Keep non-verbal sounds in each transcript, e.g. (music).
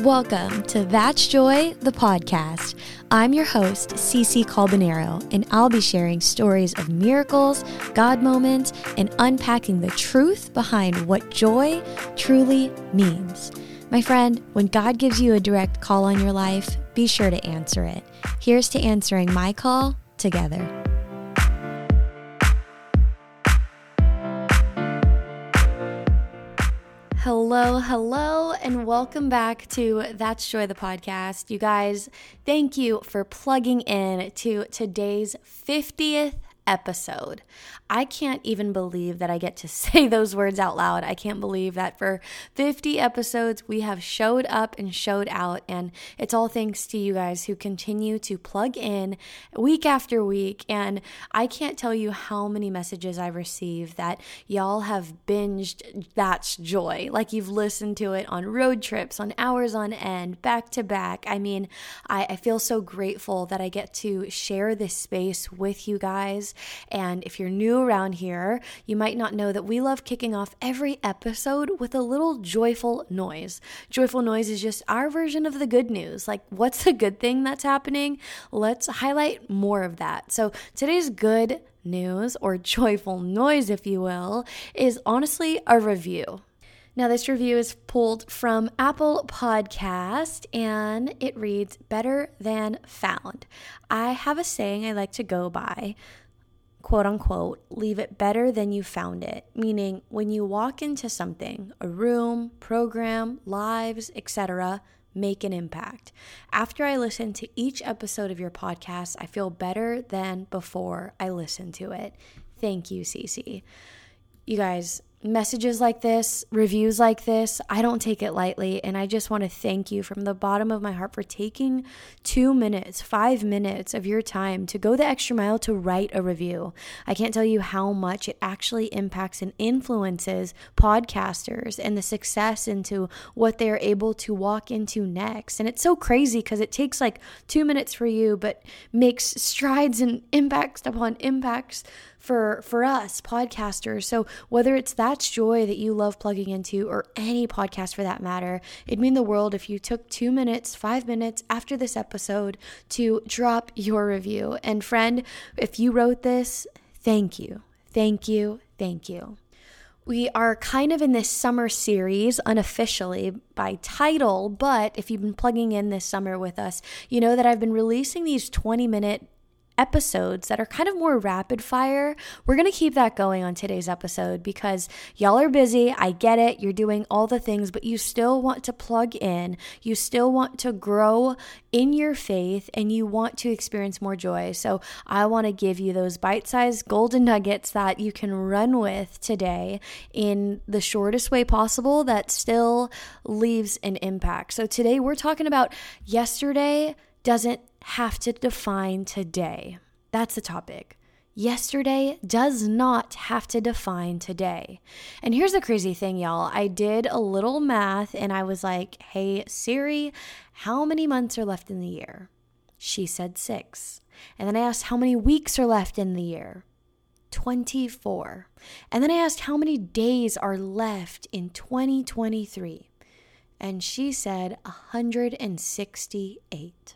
Welcome to That's Joy, the podcast. I'm your host, Cece Albonero, and I'll be sharing stories of miracles, God moments, and unpacking the truth behind what joy truly means. My friend, when God gives you a direct call on your life, be sure to answer it. Here's to answering my call together. Hello, hello, and welcome back to That's Joy the podcast. You guys, thank you for plugging in to today's 50th episode. I can't even believe that I get to (laughs) say those words out loud. I can't believe that for 50 episodes we have showed up and showed out. And it's all thanks to you guys who continue to plug in week after week. And I can't tell you how many messages I've received that y'all have binged That's Joy. Like you've listened to it on road trips, on hours on end, back to back. I mean, I, I feel so grateful that I get to share this space with you guys. And if you're new around here, you might not know that we love kicking off every episode with a little joyful noise. Joyful noise is just our version of the good news. Like, what's the good thing that's happening? Let's highlight more of that. So, today's good news, or joyful noise, if you will, is honestly a review. Now, this review is pulled from Apple Podcast and it reads Better Than Found. I have a saying I like to go by quote unquote, leave it better than you found it. Meaning, when you walk into something, a room, program, lives, etc., make an impact. After I listen to each episode of your podcast, I feel better than before I listened to it. Thank you, Cece. You guys, messages like this, reviews like this, I don't take it lightly. And I just want to thank you from the bottom of my heart for taking two minutes, five minutes of your time to go the extra mile to write a review. I can't tell you how much it actually impacts and influences podcasters and the success into what they're able to walk into next. And it's so crazy because it takes like two minutes for you, but makes strides and impacts upon impacts for for us podcasters. So whether it's that's joy that you love plugging into or any podcast for that matter, it'd mean the world if you took 2 minutes, 5 minutes after this episode to drop your review. And friend, if you wrote this, thank you. Thank you. Thank you. We are kind of in this summer series unofficially by title, but if you've been plugging in this summer with us, you know that I've been releasing these 20 minute episodes that are kind of more rapid fire. We're going to keep that going on today's episode because y'all are busy. I get it. You're doing all the things, but you still want to plug in. You still want to grow in your faith and you want to experience more joy. So I want to give you those bite sized golden nuggets that you can run with today in the shortest way possible that still leaves an impact. So today we're talking about yesterday doesn't have to define today. That's the topic. Yesterday does not have to define today. And here's the crazy thing, y'all. I did a little math and I was like, hey, Siri, how many months are left in the year? She said six. And then I asked, how many weeks are left in the year? 24. And then I asked, how many days are left in 2023? And she said, 168.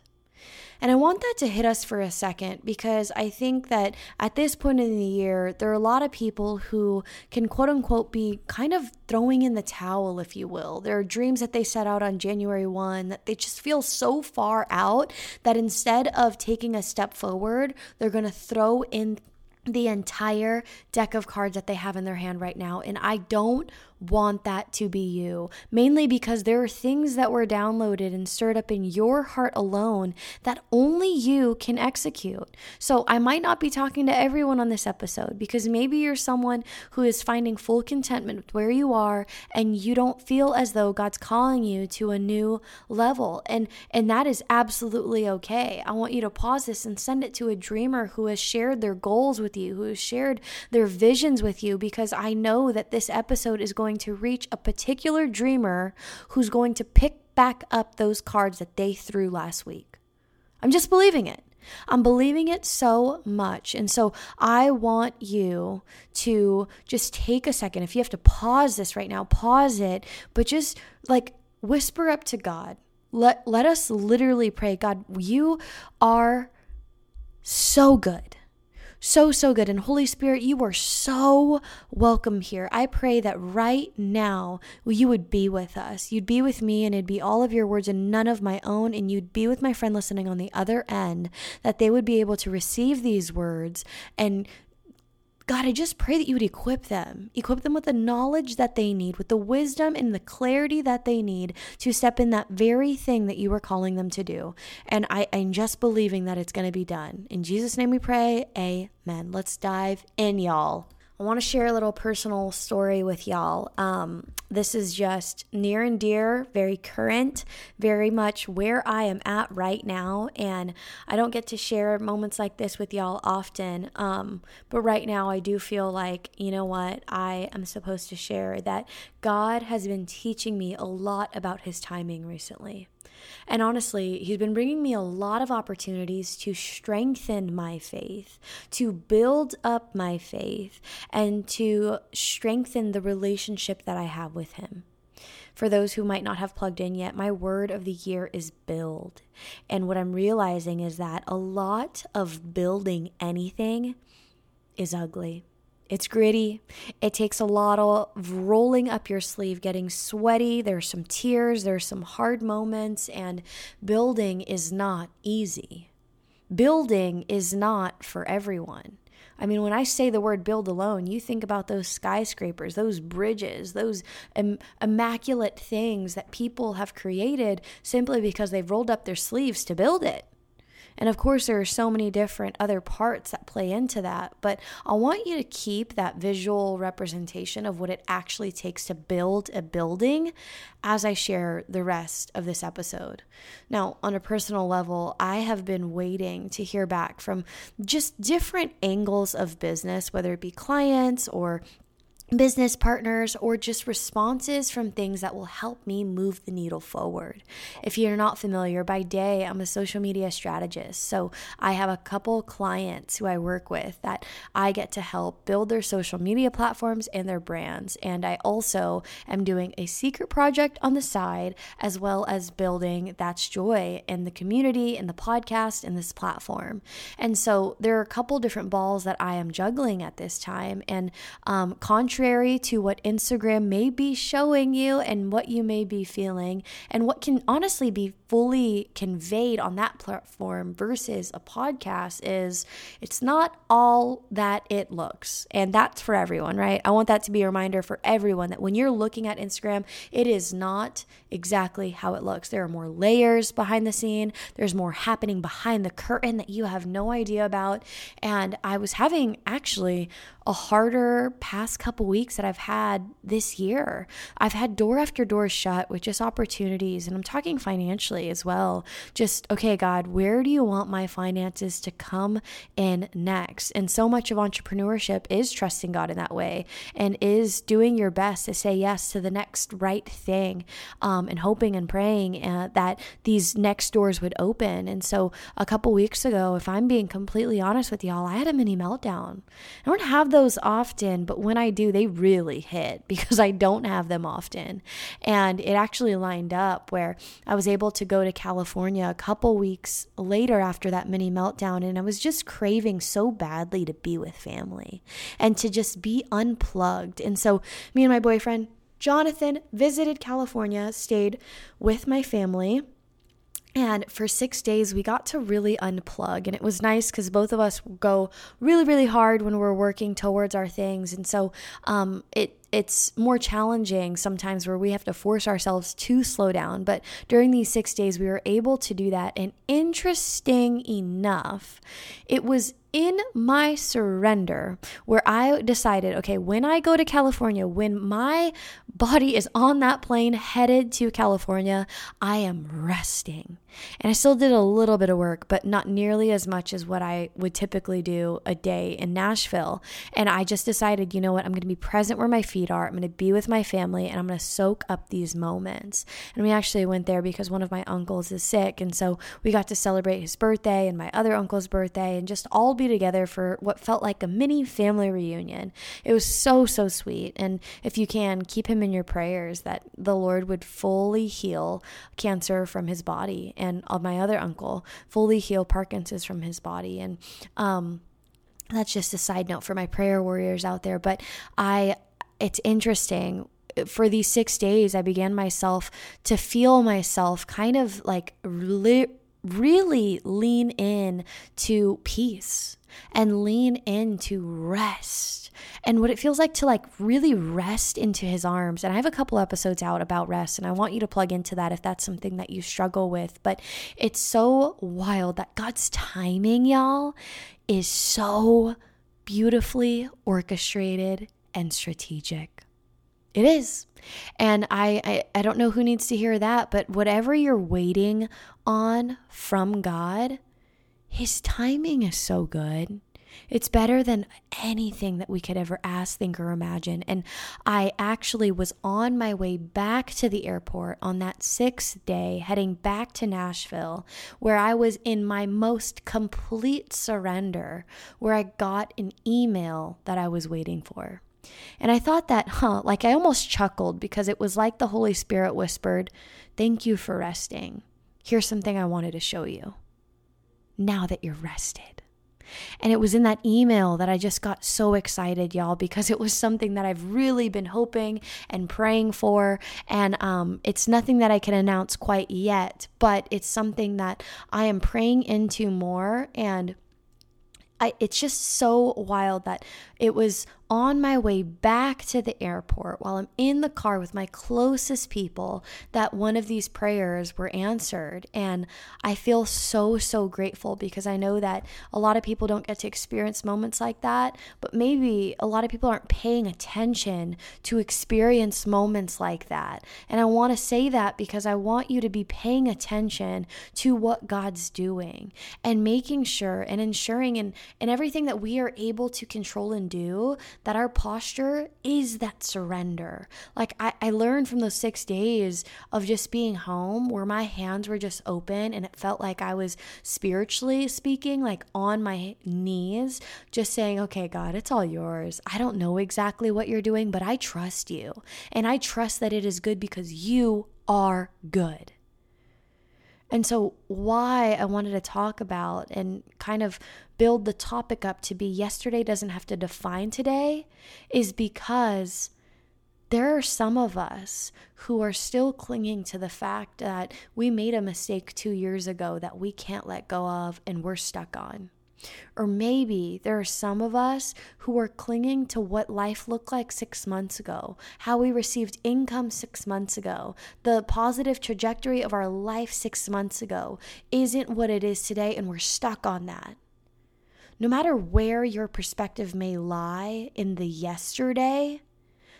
And I want that to hit us for a second because I think that at this point in the year, there are a lot of people who can quote unquote be kind of throwing in the towel, if you will. There are dreams that they set out on January 1 that they just feel so far out that instead of taking a step forward, they're going to throw in the entire deck of cards that they have in their hand right now. And I don't want that to be you, mainly because there are things that were downloaded and stirred up in your heart alone that only you can execute. So I might not be talking to everyone on this episode because maybe you're someone who is finding full contentment with where you are and you don't feel as though God's calling you to a new level. And and that is absolutely okay. I want you to pause this and send it to a dreamer who has shared their goals with you, who has shared their visions with you because I know that this episode is going going to reach a particular dreamer who's going to pick back up those cards that they threw last week. I'm just believing it. I'm believing it so much. And so I want you to just take a second. If you have to pause this right now, pause it, but just like whisper up to God let, let us literally pray God, you are so good so, so good. And Holy Spirit, you are so welcome here. I pray that right now you would be with us. You'd be with me, and it'd be all of your words and none of my own. And you'd be with my friend listening on the other end, that they would be able to receive these words and God, I just pray that you would equip them, equip them with the knowledge that they need, with the wisdom and the clarity that they need to step in that very thing that you are calling them to do. And I, I'm just believing that it's going to be done. In Jesus' name we pray. Amen. Let's dive in, y'all. I want to share a little personal story with y'all. Um, this is just near and dear, very current, very much where I am at right now. And I don't get to share moments like this with y'all often. Um, but right now, I do feel like, you know what, I am supposed to share that God has been teaching me a lot about his timing recently. And honestly, He's been bringing me a lot of opportunities to strengthen my faith, to build up my faith, and to strengthen the relationship that I have with Him. For those who might not have plugged in yet, my word of the year is build. And what I'm realizing is that a lot of building anything is ugly. It's gritty. It takes a lot of rolling up your sleeve, getting sweaty. There's some tears, there's some hard moments, and building is not easy. Building is not for everyone. I mean, when I say the word build alone, you think about those skyscrapers, those bridges, those Im- immaculate things that people have created simply because they've rolled up their sleeves to build it. And of course, there are so many different other parts that play into that. But I want you to keep that visual representation of what it actually takes to build a building as I share the rest of this episode. Now, on a personal level, I have been waiting to hear back from just different angles of business, whether it be clients or business partners or just responses from things that will help me move the needle forward. If you're not familiar, by day I'm a social media strategist. So I have a couple clients who I work with that I get to help build their social media platforms and their brands. And I also am doing a secret project on the side as well as building That's Joy in the community, in the podcast, in this platform. And so there are a couple different balls that I am juggling at this time. And um, contrary contrary to what Instagram may be showing you and what you may be feeling, and what can honestly be fully conveyed on that platform versus a podcast is it's not all that it looks. And that's for everyone, right? I want that to be a reminder for everyone that when you're looking at Instagram, it is not exactly how it looks. There are more layers behind the scene, there's more happening behind the curtain that you have no idea about. And I was having actually a harder past couple weeks that I've had this year. I've had door after door shut with just opportunities, and I'm talking financially as well. Just, okay, God, where do you want my finances to come in next? And so much of entrepreneurship is trusting God in that way and is doing your best to say yes to the next right thing um, and hoping and praying uh, that these next doors would open. And so a couple weeks ago, if I'm being completely honest with y'all, I had a mini meltdown. I don't have those often, but when I do, they really hit (laughs) because I don't have them often. And it actually lined up where I was able to go to California a couple weeks later after that mini meltdown, and I was just craving so badly to be with family and to just be unplugged. And so, me and my boyfriend, Jonathan, visited California, stayed with my family and for six days, we got to really unplug. And it was nice because both of us go really, really hard when we're working towards our things. And so um, it, it's more challenging sometimes where we have to force ourselves to slow down. But during these six days, we were able to do that. And interesting enough, it was in my surrender where I decided, okay, when I go to California, when my body is on that plane headed to California, I am resting. And I still did a little bit of work, but not nearly as much as what I would typically do a day in Nashville. And I just decided, you know what, I'm going to be present where my feet are. I'm going to be with my family and I'm going to soak up these moments. And we actually went there because one of my uncles is sick. And so we got to celebrate his birthday and my other uncle's birthday and just all be together for what felt like a mini family reunion. It was so, so sweet. And if you can, keep him in your prayers that the Lord would fully heal cancer from his body and my other uncle fully heal Parkinson's from his body. And, um, that's just a side note for my prayer warriors out there. But I, it's interesting for these six days, I began myself to feel myself kind of like really, really lean in to peace and lean into rest and what it feels like to like really rest into his arms. And i have a couple episodes out about rest and i want you to plug into that if that's something that you struggle with. But it's so wild that god's timing y'all is so beautifully orchestrated and strategic it is. And I, I, I don't know who needs to hear that, but whatever you're waiting on from God, His timing is so good. It's better than anything that we could ever ask, think, or imagine. And I actually was on my way back to the airport on that sixth day, heading back to Nashville, where I was in my most complete surrender, where I got an email that I was waiting for. And I thought that, huh, like I almost chuckled because it was like the Holy Spirit whispered, Thank you for resting. Here's something I wanted to show you. Now that you're rested. And it was in that email that I just got so excited, y'all, because it was something that I've really been hoping and praying for. And um, it's nothing that I can announce quite yet, but it's something that I am praying into more. And I, it's just so wild that it was on my way back to the airport while I'm in the car with my closest people that one of these prayers were answered. And I feel so, so grateful because I know that a lot of people don't get to experience moments like that, but maybe a lot of people aren't paying attention to experience moments like that. And I want to say that because I want you to be paying attention to what God's doing and making sure and ensuring and, and everything that we are able to control and do that our posture is that surrender. Like I, I learned from those six days of just being home where my hands were just open and it felt like I was spiritually speaking, like on my knees, just saying, okay, God, it's all yours. I don't know exactly what you're doing, but I trust you. And I trust that it is good because you are good. And so, why I wanted to talk about and kind of build the topic up to be yesterday doesn't have to define today is because there are some of us who are still clinging to the fact that we made a mistake two years ago that we can't let go of and we're stuck on. Or maybe there are some of us who are clinging to what life looked like six months ago, how we received income six months ago, the positive trajectory of our life six months ago isn't what it is today, and we're stuck on that. No matter where your perspective may lie in the yesterday,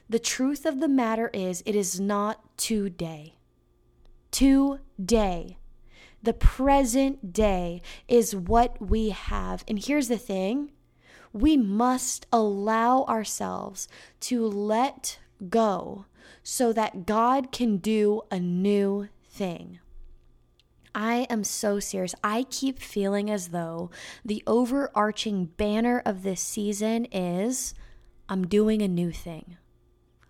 the truth of the matter is it is not today. Today the present day is what we have. And here's the thing we must allow ourselves to let go so that God can do a new thing. I am so serious. I keep feeling as though the overarching banner of this season is I'm doing a new thing.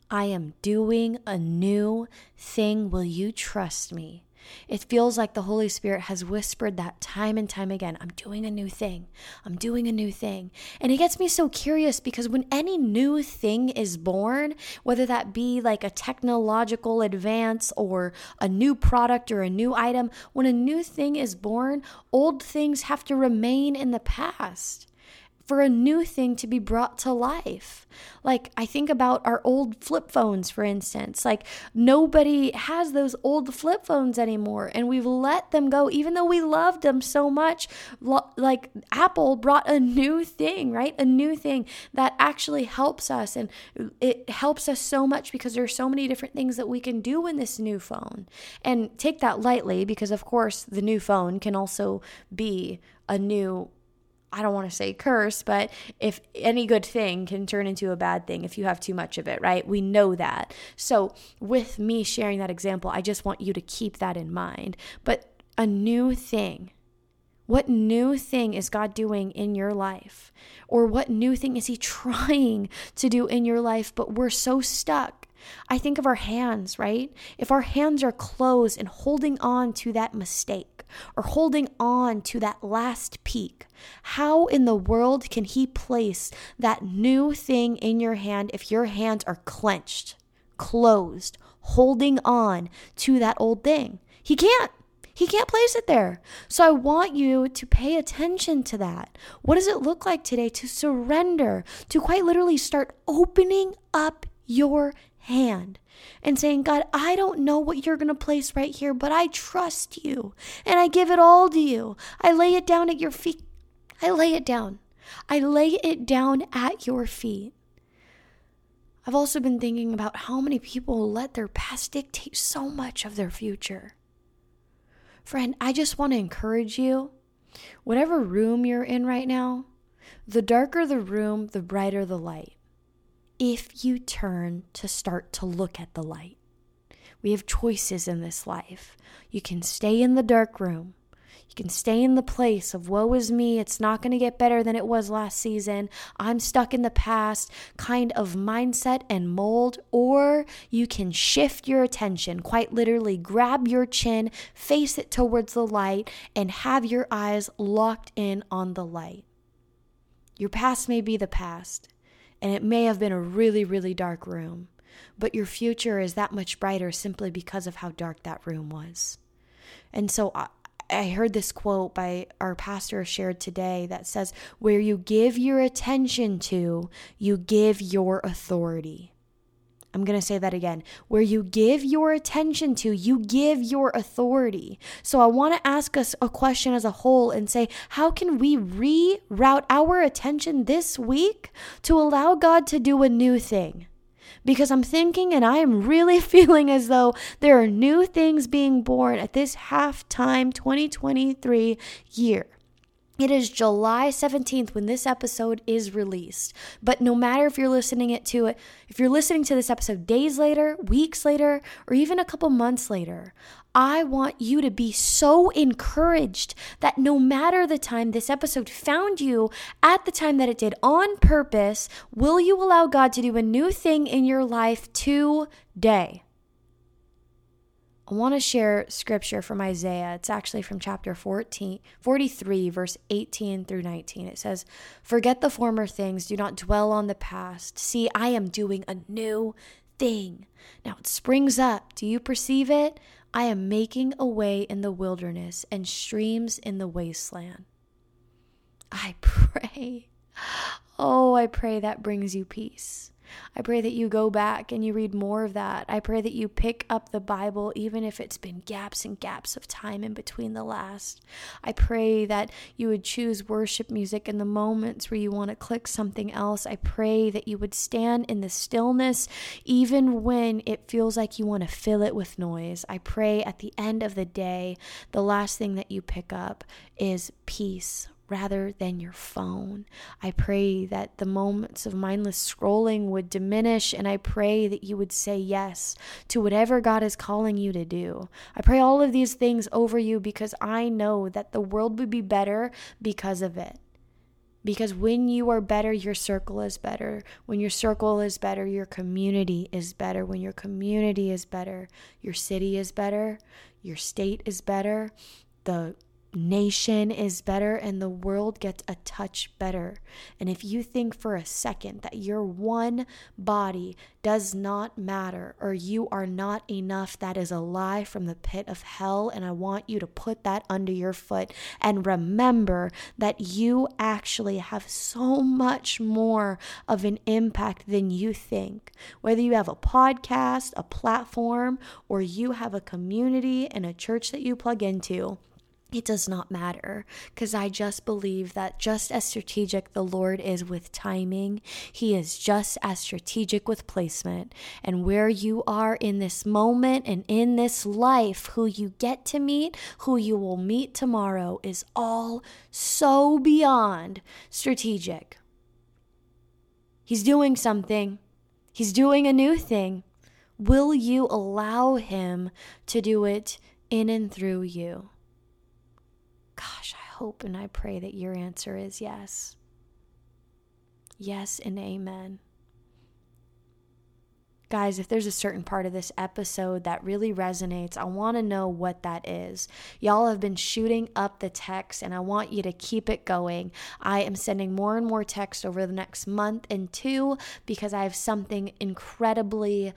I am doing a new thing. Will you trust me? It feels like the Holy Spirit has whispered that time and time again I'm doing a new thing. I'm doing a new thing. And it gets me so curious because when any new thing is born, whether that be like a technological advance or a new product or a new item, when a new thing is born, old things have to remain in the past for a new thing to be brought to life. Like, I think about our old flip phones, for instance. Like, nobody has those old flip phones anymore, and we've let them go, even though we loved them so much. Like, Apple brought a new thing, right? A new thing that actually helps us, and it helps us so much because there are so many different things that we can do in this new phone. And take that lightly because, of course, the new phone can also be a new I don't want to say curse, but if any good thing can turn into a bad thing if you have too much of it, right? We know that. So, with me sharing that example, I just want you to keep that in mind. But a new thing, What new thing is God doing in your life? Or what new thing is He (laughs) trying to do in your life, but we're so stuck? I think of our hands, right? If our hands are closed and holding on to that mistake or holding on to that last peak, how in the world can He place that new thing in your hand if your hands are clenched, closed, holding on to that old thing? He can't. He can't place it there. So I want you to pay attention to that. What does it look like today to surrender, to quite literally start opening up your hand and saying, God, I don't know what you're going to place right here, but I trust you and I give it all to you. I lay it down at your feet. I lay it down. I lay it down at your feet. I've also been thinking about how many people let their past dictate so much of their future. Friend, I just want to encourage you whatever room you're in right now, the darker the room, the brighter the light. If you turn to start to look at the light, we have choices in this life. You can stay in the dark room you can stay in the place of woe is me, it's not going to get better than it was last season, I'm stuck in the past kind of mindset and mold, or you can shift your attention, quite literally grab your chin, face it towards the light, and have your eyes locked in on the light. Your past may be the past, and it may have been a really, really dark room, but your future is that much brighter simply because of how dark that room was. And so I I heard this quote by our pastor shared today that says, Where you give your attention to, you give your authority. I'm going to say that again. Where you give your attention to, you give your authority. So I want to ask us a question as a whole and say, how can we reroute our attention this week to allow God to do a new thing? because I'm thinking and I am really (laughs) feeling as though there are new things being born at this halftime 2023 year. It is July 17th when this episode is released. But no matter if you're listening it to it, if you're listening to this episode days later, weeks later, or even a couple months later, I want you to be so encouraged that no matter the time this episode found you at the time that it did on purpose, will you allow God to do a new thing in your life today? I want to share scripture from Isaiah. It's actually from chapter 14, 43, verse 18 through 19. It says, Forget the former things, do not dwell on the past. See, I am doing a new thing. Now it springs up. Do you perceive it? I am making a way in the wilderness and streams in the wasteland. I (laughs) pray. Oh, I pray that brings you peace. I pray that you go back and you read more of that. I pray that you pick up the Bible, even if it's been gaps and gaps of time in between the last. I pray that you would choose worship music in the moments where you want to click something else. I pray that you would stand in the stillness, even when it feels like you want to fill it with noise. I pray at the end of the day, the last thing that you pick up is peace rather than your phone. I pray that the moments of mindless scrolling would diminish, and I pray that you would say yes to whatever God is calling you to do. I pray all of these things over you because I know that the world would be better because of it. Because when you are better, your circle is better. When your circle is better, your community is better. When your community is better, your city is better, your state is better, the nation is better and the world gets a touch better. And if you think for a second that your one body does not matter or you are not enough, that is a lie from the pit of hell. And I want you to put that under your foot and remember that you actually have so much more of an impact than you think. Whether you have a podcast, a platform, or you have a community and a church that you plug into it does not matter because I just believe that just as strategic the Lord is with timing, He is just as strategic with placement. And where you are in this moment and in this life, who you get to meet, who you will meet tomorrow, is all so beyond strategic. He's doing something, He's doing a new thing. Will you allow Him to do it in and through you? Gosh, I hope and I pray that your answer is yes. Yes and amen. Guys, if there's a certain part of this episode that really resonates, I want to know what that is. Y'all have been shooting up the text, and I want you to keep it going. I am sending more and more text over the next month and two because I have something incredibly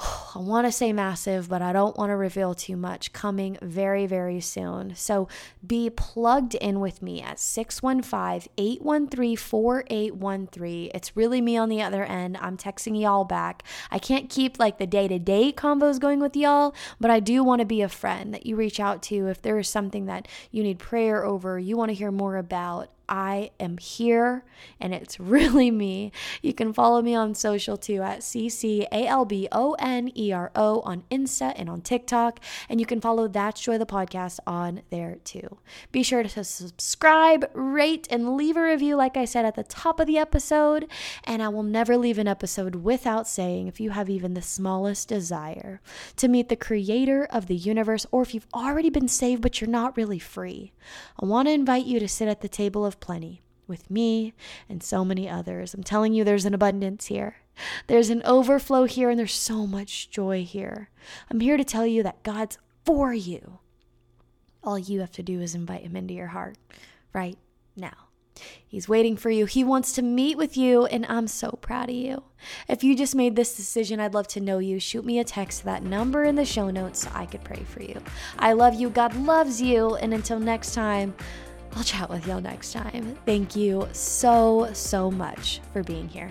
(sighs) I want to say massive, but I don't want to reveal too much, coming very, very soon. So be plugged in with me at 615 813 4813. It's really me on the other end. I'm texting y'all back. I can't keep like the day to day combos going with y'all, but I do want to be a friend that you reach out to if there is something that you need prayer over, you want to hear more about. I am here and it's (laughs) really me. You can follow me on social too at CCALBONERO on Insta and on TikTok. And you can follow That's Joy the podcast on there too. Be sure to subscribe, rate, and leave a review, like I said at the top of the episode. And I will never leave an episode without saying if you have even the smallest desire to meet the creator of the universe, or if you've already been saved but you're not really free, I want to invite you to sit at the table plenty with me and so many others. I'm telling you, there's an abundance here. There's an overflow here, and there's so much joy here. I'm here to tell you that God's for you. All you have to do is invite Him into your heart right now. He's waiting for you. He wants to meet with you, and I'm so proud of you. If you just made this decision, I'd love to know you. Shoot me a text to that number in the show notes so I could pray for you. I love you. God loves you. And until next time, I'll chat with y'all next time. Thank you so, so much for being here.